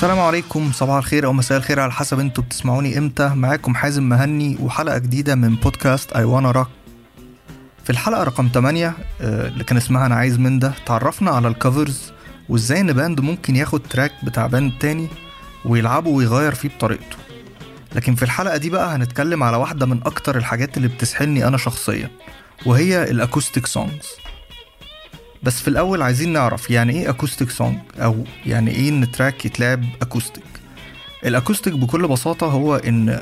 السلام عليكم صباح الخير أو مساء الخير على حسب أنتوا بتسمعوني إمتى. معاكم حازم مهني وحلقة جديدة من بودكاست I Wanna Rock في الحلقة رقم 8 آه، اللي كان اسمها أنا عايز من ده تعرفنا على ال covers وإزاي إن band ممكن ياخد track بتاع band تاني ويلعبه ويغير فيه بطريقته. لكن في الحلقة دي بقى هنتكلم على واحدة من أكتر الحاجات اللي بتسحلني أنا شخصيا وهي ال acoustic songs بس في الأول عايزين نعرف يعني إيه acoustic song أو يعني إيه إن track يتلعب acoustic ال acoustic بكل بساطة هو إن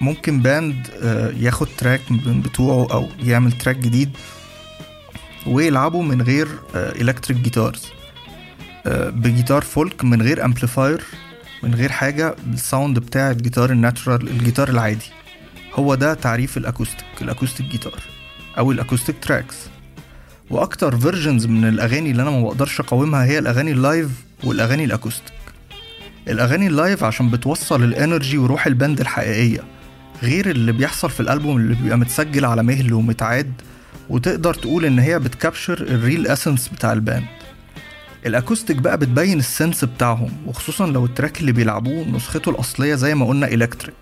ممكن band آه، ياخد track من بتوعه أو يعمل track جديد ويلعبه من غير electric guitars بجيتار folk من غير amplifier من غير حاجة بال sound بتاع الجيتار ال natural الجيتار العادي. هو ده تعريف ال acoustic ال acoustic guitar أو ال acoustic tracks وأكتر versions من الأغاني اللي أنا ما بقدرش أقاومها هي الأغاني ال live والأغاني ال acoustic الأغاني ال live عشان بتوصل ال energy وروح ال band الحقيقية غير اللي بيحصل في الألبوم اللي بيبقى متسجل على مهل ومتعاد وتقدر تقول إن هي بتكابشر الريل اسنس بتاع الباند. الاكوستيك بقى بتبين ال sense بتاعهم وخصوصا لو ال track اللي بيلعبوه نسخته الأصلية زي ما قلنا electric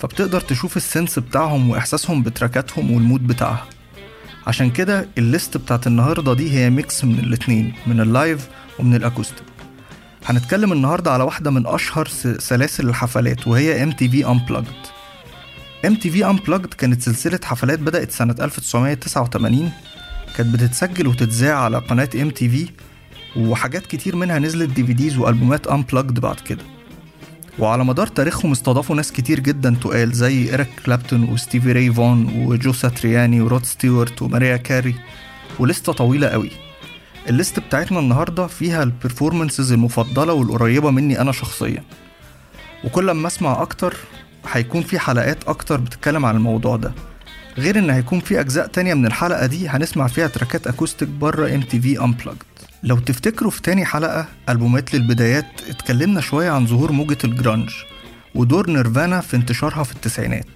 فبتقدر تشوف ال sense بتاعهم وإحساسهم بتراكاتهم وال mood بتاعها. عشان كده ال list بتاعت النهارده دي هي mix من الاتنين من ال live ومن ال acoustic هنتكلم النهارده على واحدة من أشهر س- سلاسل الحفلات وهي MTV unplugged. ام تي في unplugged كانت سلسلة حفلات بدأت سنة 1989 كانت بتتسجل وتتذاع على قناة ام تي في وحاجات كتير منها نزلت DVDs وألبومات unplugged بعد كده. وعلى مدار تاريخهم استضافوا ناس كتير جدا تقال زي إيريك كلابتون وستيفي راي فون وجو ساترياني ورود ستيوارت وماريا كاري. ولستة طويلة قوي. ال list بتاعتنا النهاردة فيها ال performances المفضلة والقريبة مني أنا شخصيا. وكل ما أسمع أكتر هيكون في حلقات أكتر بتتكلم عن الموضوع ده. غير إن هيكون في أجزاء تانية من الحلقة دي هنسمع فيها تراكات acoustic بره MTV لو تفتكروا في تاني حلقة ألبومات للبدايات اتكلمنا شوية عن ظهور موجة الجرانج ودور نيرفانا في انتشارها في التسعينات.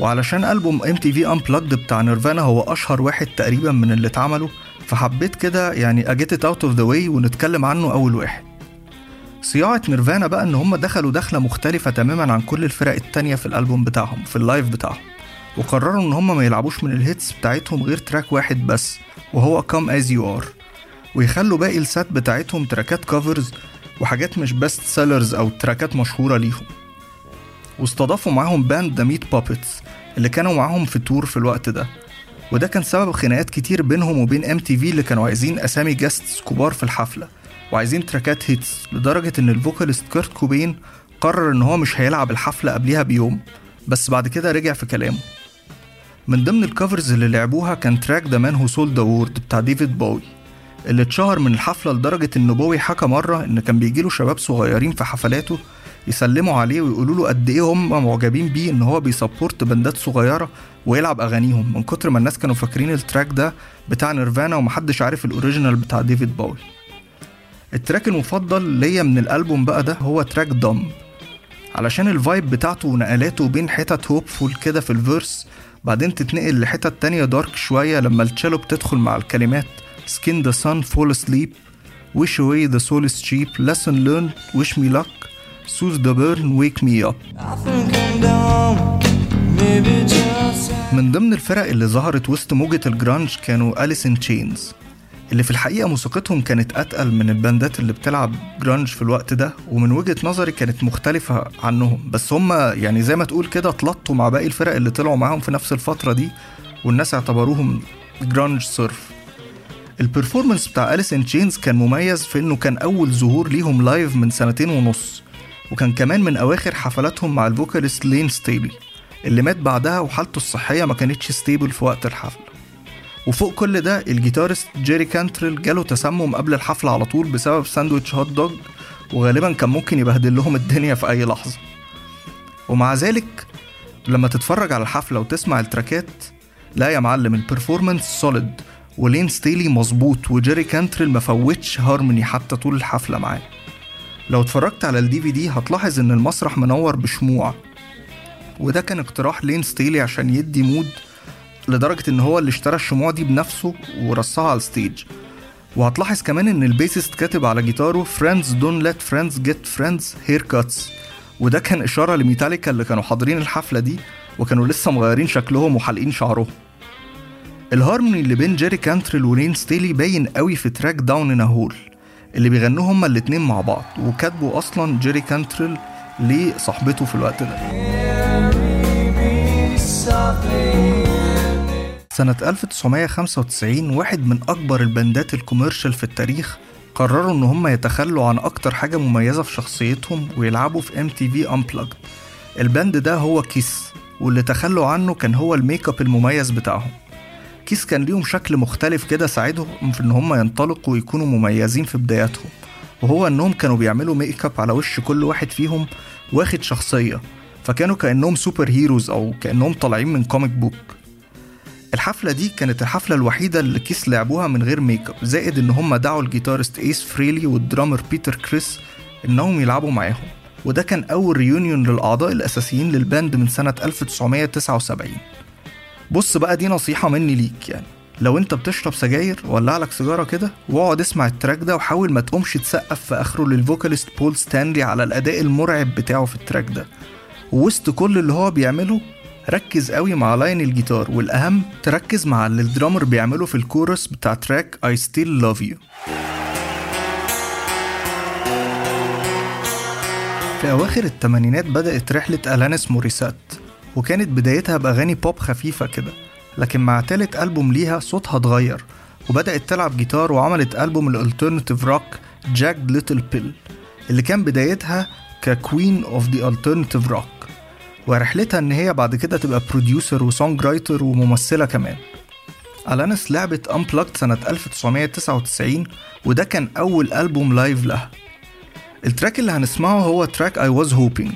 وعلشان ألبوم ال unplugged بتاع نيرفانا هو أشهر واحد تقريبا من اللي اتعملوا فحبيت كده يعني I get it out of the way ونتكلم عنه أول واحد. صياعة نيرفانا بقى إن هم دخلوا دخلة مختلفة تماما عن كل الفرق التانية في الألبوم بتاعهم في ال live بتاعهم. وقرروا إن هم ما يلعبوش من ال hits بتاعتهم غير track واحد بس وهو Come As You Are. ويخلوا باقي ال set بتاعتهم تراكات covers وحاجات مش best sellers أو تراكات مشهورة ليهم. واستضافوا معاهم band The Meat Puppets اللي كانوا معاهم في tour في الوقت ده. وده كان سبب خناقات كتير بينهم وبين MTV اللي كانوا عايزين أسامي guests كبار في الحفلة وعايزين تراكات hits لدرجة إن ال vocalist كيرت كوبين قرر إن هو مش هيلعب الحفلة قبلها بيوم بس بعد كده رجع في كلامه. من ضمن ال covers اللي لعبوها كان track The Man Who Sold the World بتاع ديفيد باوي اللي اتشهر من الحفلة لدرجة إن بوي حكى مرة إن كان بيجيله شباب صغيرين في حفلاته يسلموا عليه ويقولوا له قد إيه هم معجبين بيه إن هو بي support باندات صغيرة ويلعب أغانيهم. من كتر ما الناس كانوا فاكرين ال track ده بتاع نيرفانا ومحدش عارف ال original بتاع ديفيد باوي ال track المفضل ليا من الألبوم بقى ده هو track Dumb. علشان ال vibe بتاعته ونقلاته بين حتت hopeful كده في ال verse بعدين تتنقل لحتت تانية dark شوية لما التشيلو بتدخل مع الكلمات. Skin the sun, fall asleep. Wish away the soul is cheap. Lesson learned, wish me luck. Soothe the burn, wake me up. من ضمن الفرق اللي ظهرت وسط موجة الجرانج كانوا Alice in Chains اللي في الحقيقة موسيقتهم كانت أتقل من الباندات اللي بتلعب جرانج في الوقت ده ومن وجهة نظري كانت مختلفة عنهم. بس هم يعني زي ما تقول كده اتلطوا مع باقي الفرق اللي طلعوا معاهم في نفس الفترة دي والناس اعتبروهم جرانج صرف. ال performance بتاع Alice in Chains كان مميز في إنه كان أول ظهور ليهم live من سنتين ونص وكان كمان من أواخر حفلاتهم مع ال vocalist لين ستيلي اللي مات بعدها وحالته الصحية ما كانتش stable في وقت الحفلة وفوق كل ده ال guitarist جيري كانتريل جاله تسمم قبل الحفلة على طول بسبب ساندويتش hot dog وغالبا كان ممكن يبهدل لهم الدنيا في أي لحظة. ومع ذلك لما تتفرج على الحفلة وتسمع التراكات لا يا معلم ال performance solid ولين ستيلي مظبوط وجيري كانتريل ما فوتش هارموني حتى طول الحفلة معاه. لو اتفرجت على ال DVD هتلاحظ إن المسرح منور بشموع. وده كان اقتراح لين ستيلي عشان يدي mood لدرجة إن هو اللي اشترى الشموع دي بنفسه ورصها على ال stage. وهتلاحظ كمان إن ال bassist كاتب على جيتاره friends don't let friends get friends haircuts. وده كان إشارة لميتاليكا اللي كانوا حاضرين الحفلة دي وكانوا لسه مغيرين شكلهم وحالقين شعرهم. الهارموني اللي بين جيري كانتريل ولين ستيلي باين قوي في track Down in a Hole اللي بيغنوه هما الاتنين مع بعض وكاتبوا أصلا جيري كانتريل لصاحبته في الوقت ده. سنة 1995 واحد من أكبر البندات ال commercial في التاريخ قرروا إن هم يتخلوا عن أكتر حاجة مميزة في شخصيتهم ويلعبوا في في Unplugged. ال band ده هو Kiss واللي تخلوا عنه كان هو الميك أب المميز بتاعهم. Kiss كان ليهم شكل مختلف كده ساعدهم في إن هم ينطلقوا ويكونوا مميزين في بداياتهم. وهو إنهم كانوا بيعملوا ميك اب على وش كل واحد فيهم واخد شخصية. فكانوا كأنهم superheroes أو كأنهم طالعين من comic book الحفلة دي كانت الحفلة الوحيدة اللي Kiss لعبوها من غير ميك اب زائد إن هم دعوا ال guitarist ايس فريلي وال drummer بيتر كريس إنهم يلعبوا معاهم. وده كان أول reunion للأعضاء الأساسيين لل band من سنة 1979 بص بقى دي نصيحة مني ليك يعني. لو انت بتشرب سجاير ولع لك سيجارة كده واقعد اسمع ال track ده وحاول ما تقومش تسقف في آخره لل vocalist بول ستانلي على الأداء المرعب بتاعه في ال track ده. ووسط كل اللي هو بيعمله ركز قوي مع line الجيتار والأهم تركز مع اللي ال drummer بيعمله في الكورس بتاع track I Still Love You. في أواخر التمانينات بدأت رحلة ألانيس موريسات. وكانت بدايتها بأغاني بوب خفيفة كده لكن مع تالت ألبوم ليها صوتها اتغير وبدأت تلعب جيتار وعملت ألبوم ال alternative rock Jagged Little Pill اللي كان بدايتها ك queen of the alternative rock ورحلتها إن هي بعد كده تبقى producer و songwriter وممثلة كمان. ألانس لعبت Unplugged سنة 1999 وده كان أول ألبوم live لها. ال track اللي هنسمعه هو track I was hoping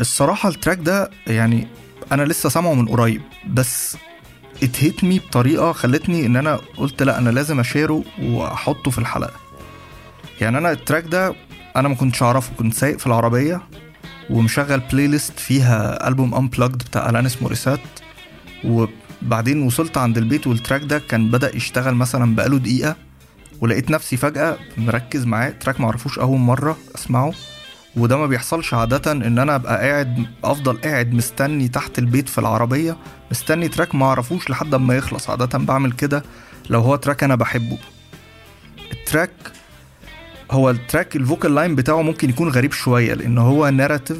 الصراحة ال track ده يعني أنا لسه سامعه من قريب بس hit me بطريقة خلتني إن أنا قلت لأ أنا لازم أ share ه وأحطه في الحلقة. يعني أنا ال track ده أنا ما كنتش أعرفه كنت سايق في العربية ومشغل playlist فيها ألبوم Unplugged بتاع ألانيس موريسات. وبعدين وصلت عند البيت وال track ده كان بدأ يشتغل مثلا بقاله دقيقة ولقيت نفسي فجأة مركز معاه. track معرفوش أول مرة أسمعه. وده ما بيحصلش عادة إن أنا أبقى قاعد أفضل قاعد مستني تحت البيت في العربية مستني track معرفوش لحد ما يخلص. عادة بعمل كده لو هو track أنا بحبه. ال track هو ال track ال vocal line بتاعه ممكن يكون غريب شوية لأن هو narrative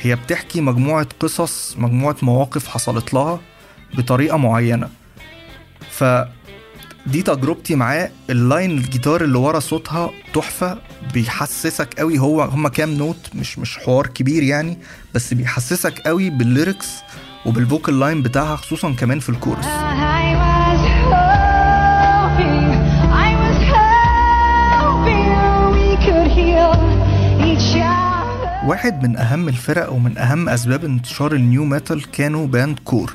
هي بتحكي مجموعة قصص مجموعة مواقف حصلت لها بطريقة معينة. ف دي تجربتي معاه. ال line الجيتار اللي ورا صوتها تحفة بيحسسك قوي. هو هما كام note؟ مش مش حوار كبير يعني بس بيحسسك قوي بال lyrics وبال vocal line بتاعها خصوصا كمان في الكورس. واحد من أهم الفرق ومن أهم أسباب انتشار ال nu metal كانوا band Korn.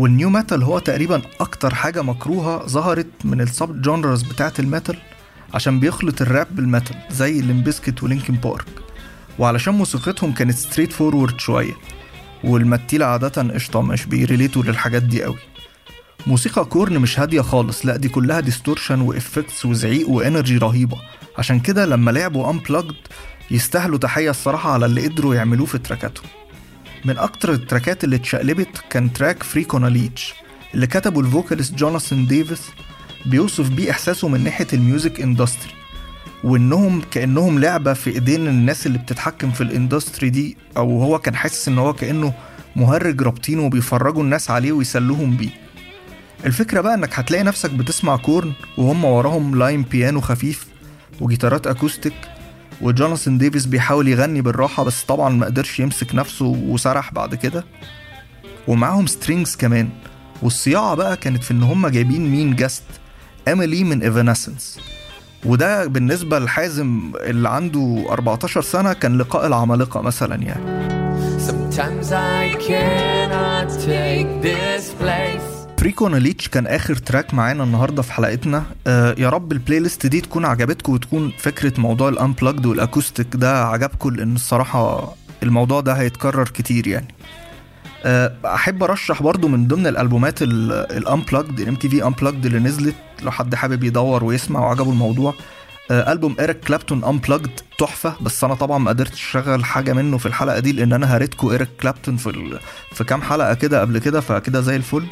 وال nu metal هو تقريبا أكتر حاجة مكروهة ظهرت من ال subgenres بتاعة ال metal عشان بيخلط ال rap بال metal زي Limp Bizkit و Linkin Park وعلشان موسيقتهم كانت straightforward شوية والمتيلة عادة قشطة مش بيريليتوا للحاجات دي قوي. موسيقى Korn مش هادية خالص لا دي كلها distortion و effects وزعيق و energy رهيبة. عشان كده لما لعبوا Unplugged يستاهلوا تحية الصراحة على اللي قدروا يعملوه في تراكاتهم. من أكتر ال tracks اللي اتشقلبت كان track Freak on a Leash اللي كتبه ال vocalist جوناثان ديفيس بيوصف بيه إحساسه من ناحية ال music industry وإنهم كأنهم لعبة في إيدين الناس اللي بتتحكم في ال industry دي أو هو كان حاسس إن هو كأنه مهرج رابطينه وبيفرجوا الناس عليه ويسلوهم بيه. الفكرة بقى إنك هتلاقي نفسك بتسمع Korn وهم وراهم line بيانو خفيف وجيتارات acoustic وجوناثان ديفيس بيحاول يغني بالراحة بس طبعا ما قدرش يمسك نفسه وسرح بعد كده. ومعاهم strings كمان. والصياعة بقى كانت في إن هم جايبين مين guest Amy Lee من Evanescence وده بالنسبة لحازم اللي عنده 14 سنة كان لقاء العمالقة مثلا يعني. Sometimes I cannot take this place. Freak on a Leash كان آخر track معانا النهارده في حلقتنا. آه يا رب ال playlist دي تكون عجبتكم وتكون فكرة موضوع ال unplugged وال acoustic ده عجبكم لأن الصراحة الموضوع ده هيتكرر كتير يعني. آه، أحب أرشح برضو من ضمن الألبومات ال unplugged ال MTV Unplugged اللي نزلت لو حد حابب يدور ويسمع وعجبه الموضوع. آه، ألبوم إيريك كلابتون Unplugged تحفة بس أنا طبعا ما قدرتش أشغل حاجة منه في الحلقة دي لأن أنا هريتكو إيريك كلابتون في ال... في كام حلقة كده قبل كده فكده زي الفل.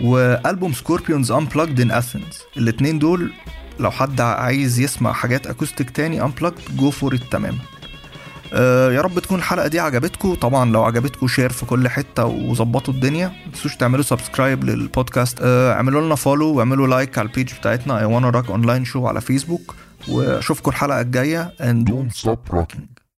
وألبوم Scorpions Unplugged in Athens الاتنين دول لو حد عايز يسمع حاجات acoustic تاني unplugged go for it تماما آه، يا رب تكون الحلقة دي عجبتكم طبعا لو عجبتكم share في كل حتة وظبطوا الدنيا. ما تنسوش تعملوا subscribe لل podcast آه، اعملوا لنا follow واعملوا like على ال page بتاعتنا I Wanna Rock Online Show على فيسبوك وأشوفكم الحلقة الجاية and Don't stop rocking.